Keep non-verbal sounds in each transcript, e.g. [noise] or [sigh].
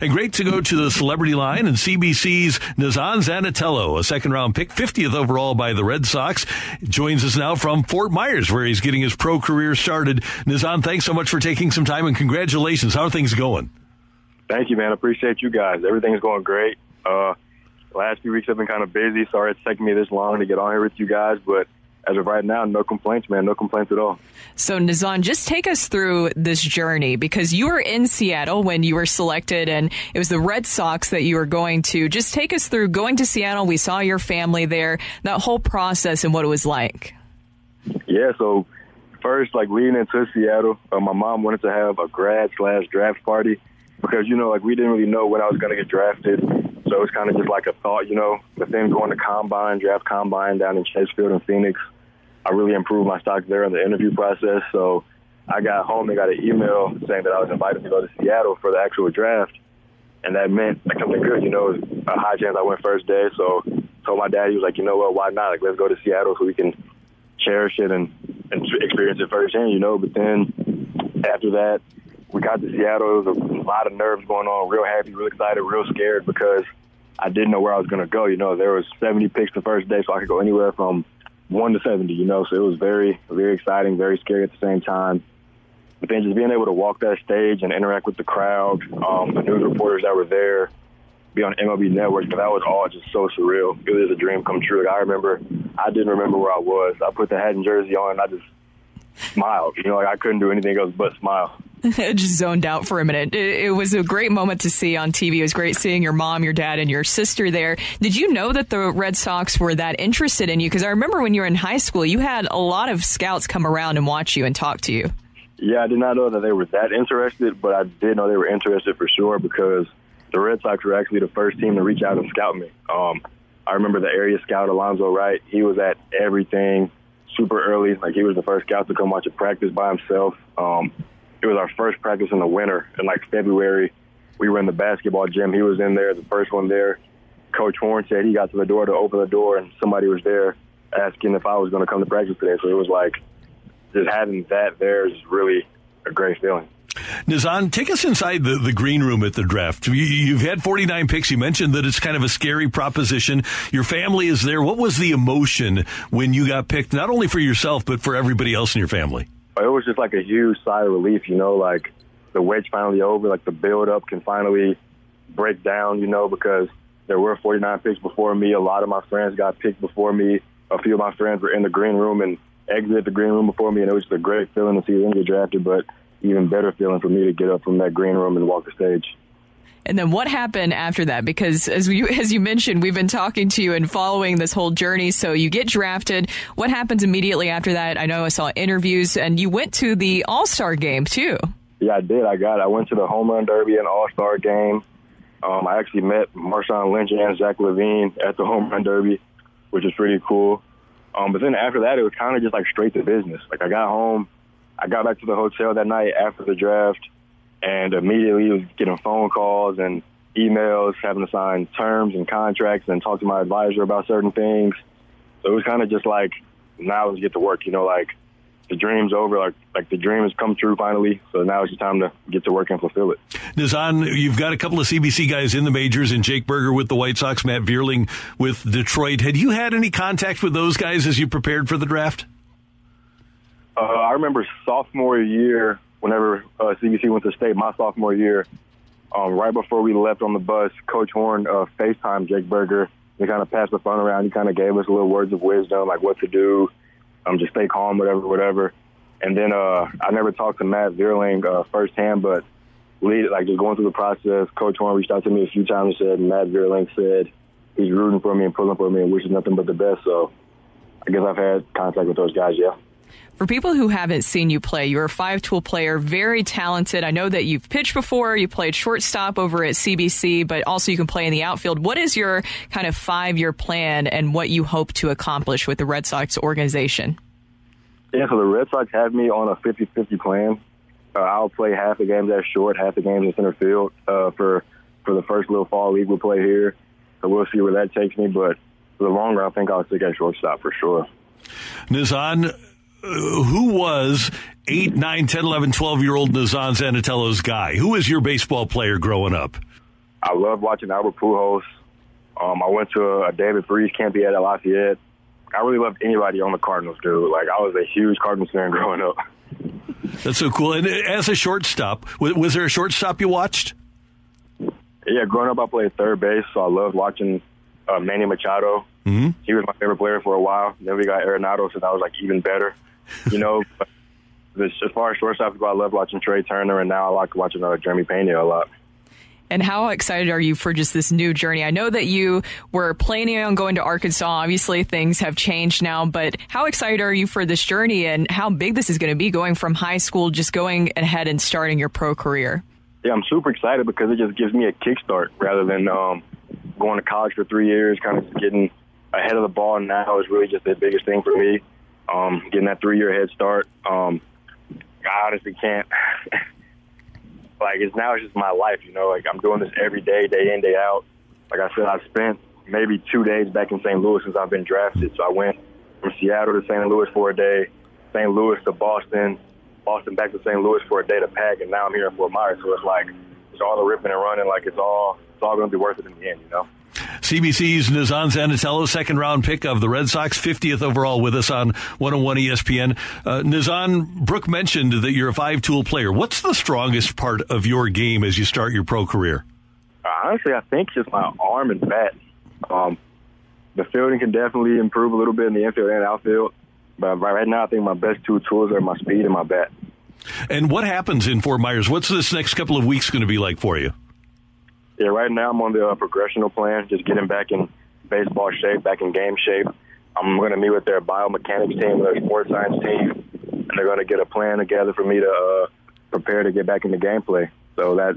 And great to go to the celebrity line and CBC's Nazzan Zanetello, a second round pick, 50th overall by the Red Sox, joins us now from Fort Myers, where he's getting his pro career started. Nazzan, thanks so much for taking some time and congratulations. How are things going? Thank you, man. Appreciate you guys. Everything's going great. Uh, last few weeks have been kind of busy. Sorry it's taken me this long to get on here with you guys, but as of right now, no complaints, man. No complaints at all. So, Nazzan, just take us through this journey because you were in Seattle when you were selected, and it was the Red Sox that you were going to. Just take us through going to Seattle. We saw your family there, that whole process and what it was like. Yeah, so first, like leading into Seattle, uh, my mom wanted to have a grad slash draft party because, you know, like we didn't really know when I was going to get drafted. So it was kind of just like a thought, you know. But then going to combine, draft combine down in Chase Field in Phoenix, I really improved my stock there in the interview process. So I got home and got an email saying that I was invited to go to Seattle for the actual draft. And that meant like something good, you know, a high chance I went first day. So told my dad, he was like, you know what, why not? Like, let's go to Seattle so we can cherish it and, and experience it firsthand, you know. But then after that, we got to Seattle. It was a lot of nerves going on, real happy, real excited, real scared because I didn't know where I was going to go. You know, there was 70 picks the first day, so I could go anywhere from – one to seventy. You know, so it was very, very exciting, very scary at the same time. But then just being able to walk that stage and interact with the crowd, um, the news reporters that were there, be on MLB Network, that was all just so surreal. It was a dream come true. Like, I remember, I didn't remember where I was. I put the hat and jersey on, and I just smiled. You know, like I couldn't do anything else but smile. [laughs] just zoned out for a minute. It, it, was a great moment to see on TV. It was great seeing your mom, your dad, and your sister there. Did you know that the Red Sox were that interested in you? Because I remember when you were in high school, you had a lot of scouts come around and watch you and talk to you. Yeah, I did not know that they were that interested, but I did know they were interested for sure because the Red Sox were actually the first team to reach out and scout me. Um, I remember the area scout Alonzo Wright. He was at everything super early. Like he was the first scout to come watch a practice by himself. Um, it was our first practice in the winter in like February. We were in the basketball gym. He was in there, the first one there. Coach Horn said he got to the door to open the door, and somebody was there asking if I was going to come to practice today. So it was like just having that there is really a great feeling. Nazzan, take us inside the, the green room at the draft. You, have had 49 picks. You mentioned that it's kind of a scary proposition. Your family is there. What was the emotion when you got picked, not only for yourself, but for everybody else in your family? It was just like a huge sigh of relief, you know, like the wedge finally over, like the build up can finally break down, you know, because there were 49 picks before me. A lot of my friends got picked before me. A few of my friends were in the green room and exited the green room before me, and it was just a great feeling to see them get drafted, but even better feeling for me to get up from that green room and walk the stage. And then what happened after that? Because as you [laughs] as you mentioned, we've been talking to you and following this whole journey. So you get drafted. What happens immediately after that? I know I saw interviews, and you went to the All Star game too. Yeah, I did. I got. I went to the home run derby and All Star game. Um, I actually met Marshawn Lynch and Zach LaVine at the home run derby, which is pretty cool. Um, but then after that, it was kind of just like straight to business. Like I got home, I got back to the hotel that night after the draft and immediately was getting phone calls and emails, having to sign terms and contracts and talk to my advisor about certain things. So it was kind of just like now let's get to work. You know, like the dream's over. Like like the dream has come true finally. So now it's just time to get to work and fulfill it. Nazzan, you've got a couple of CBC guys in the majors, and Jake Burger with the White Sox, Matt Vierling with Detroit. Had you had any contact with those guys as you prepared for the draft? Uh, I remember sophomore year whenever uh, CBC went to state my sophomore year, um, right before we left on the bus, Coach Horn uh, FaceTime Jake Burger. He kind of passed the phone around. He kind of gave us a little words of wisdom, like what to do, um, just stay calm, whatever, whatever. And then uh, I never talked to Matt Vierling uh, firsthand, but lead, like just going through the process. Coach Horn reached out to me a few times and said Matt Vierling said he's rooting for me and pulling for me and wishes nothing but the best. So I guess I've had contact with those guys. Yeah. For people who haven't seen you play, you're a five tool player, very talented. I know that you've pitched before, you played shortstop over at CBC, but also you can play in the outfield. What is your kind of five year plan and what you hope to accomplish with the Red Sox organization? Yeah, so the Red Sox have me on a 50 50 plan. Uh, I'll play half the games at short, half the games in center field uh, for for the first little fall league we'll play here. So we'll see where that takes me. But for the longer, I think I'll stick at shortstop for sure. Nazzan, who was 8, 9, 10, 11, 12 year old Nazzan Zanetello's guy? Who was your baseball player growing up? I loved watching Albert Pujols. Um, I went to a, a David Freese camp at Lafayette. I really loved anybody on the Cardinals, dude. Like, I was a huge Cardinals fan growing up. That's so cool. And as a shortstop, was there a shortstop you watched? Yeah, growing up, I played third base, so I loved watching uh, Manny Machado. Mm-hmm. He was my favorite player for a while. Then we got Arenado, so that was like even better. You know, [laughs] but as far as shortstop go, I love watching Trea Turner, and now I like watching uh, Jeremy Pena a lot. And how excited are you for just this new journey? I know that you were planning on going to Arkansas. Obviously, things have changed now, but how excited are you for this journey and how big this is going to be going from high school, just going ahead and starting your pro career? Yeah, I'm super excited because it just gives me a kickstart rather than um, going to college for three years, kind of getting ahead of the ball now is really just the biggest thing for me. Um, getting that three year head start. Um, I honestly can't. [laughs] like it's now it's just my life, you know. Like I'm doing this every day, day in, day out. Like I said, I've spent maybe two days back in St. Louis since I've been drafted. So I went from Seattle to St. Louis for a day, St. Louis to Boston, Boston back to St. Louis for a day to pack, and now I'm here in Fort Myers. So it's like it's all the ripping and running. Like it's all it's all going to be worth it in the end, you know. CBC's Nazzan Zanetello, second round pick of the Red Sox, 50th overall with us on 101 ESPN. Uh, Nazzan, Brooke mentioned that you're a five tool player. What's the strongest part of your game as you start your pro career? Honestly, I think just my arm and bat. Um, the fielding can definitely improve a little bit in the infield and outfield. But right now, I think my best two tools are my speed and my bat. And what happens in Fort Myers? What's this next couple of weeks going to be like for you? Yeah, right now I'm on the uh, progressional plan, just getting back in baseball shape, back in game shape. I'm going to meet with their biomechanics team, their sports science team, and they're going to get a plan together for me to uh, prepare to get back into gameplay. So that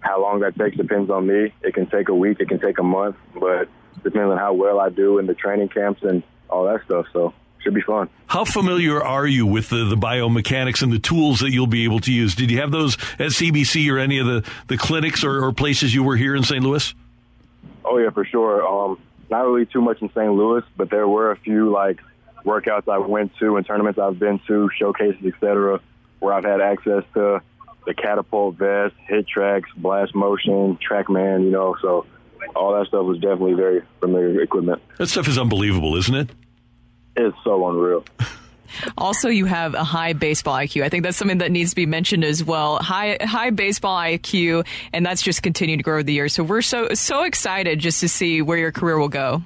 how long that takes depends on me. It can take a week, it can take a month, but depends on how well I do in the training camps and all that stuff. So should be fun. How familiar are you with the, the biomechanics and the tools that you'll be able to use? Did you have those at CBC or any of the, the clinics or, or places you were here in St. Louis? Oh yeah, for sure. Um, not really too much in St. Louis, but there were a few like workouts I went to and tournaments I've been to, showcases, etc., where I've had access to the catapult vest, HitTrax, blast motion, TrackMan, you know, so all that stuff was definitely very familiar equipment. That stuff is unbelievable, isn't it? It's so unreal. Also, you have a high baseball IQ. I think that's something that needs to be mentioned as well. High high baseball IQ, and that's just continued to grow over the years. So we're so so excited just to see where your career will go.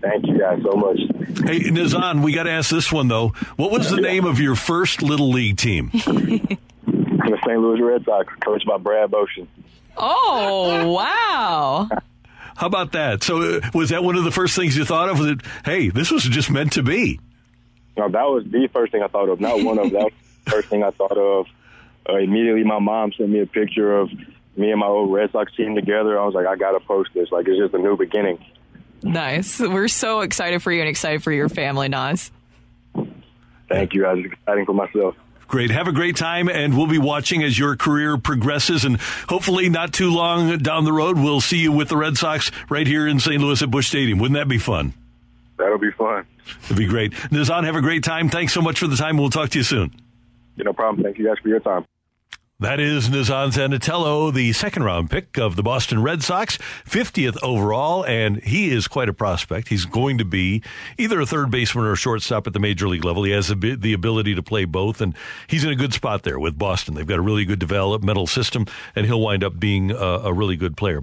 Thank you guys so much. Hey, Nazzan, we got to ask this one though. What was the name of your first little league team? [laughs] the St. Louis Red Sox, coached by Brad Boshin. Oh wow! How about that? So, uh, was that one of the first things you thought of? Was it, hey, this was just meant to be? No, that was the first thing I thought of. Not one of that. first thing I thought of. Uh, immediately, my mom sent me a picture of me and my old Red Sox team together. I was like, I gotta post this. Like, it's just a new beginning. Nice. We're so excited for you and excited for your family, Nas. Thank you, I was exciting for myself. Great. Have a great time, and we'll be watching as your career progresses. And hopefully, not too long down the road, we'll see you with the Red Sox right here in St. Louis at Busch Stadium. Wouldn't that be fun? That'll be fun. It'd be great. Nazzan, have a great time. Thanks so much for the time. We'll talk to you soon. no problem. Thank you guys for your time. That is Nazzan Zanetello, the second round pick of the Boston Red Sox, 50th overall, and he is quite a prospect. He's going to be either a third baseman or a shortstop at the major league level. He has the ability to play both, and he's in a good spot there with Boston. They've got a really good developmental system, and he'll wind up being a, a really good player.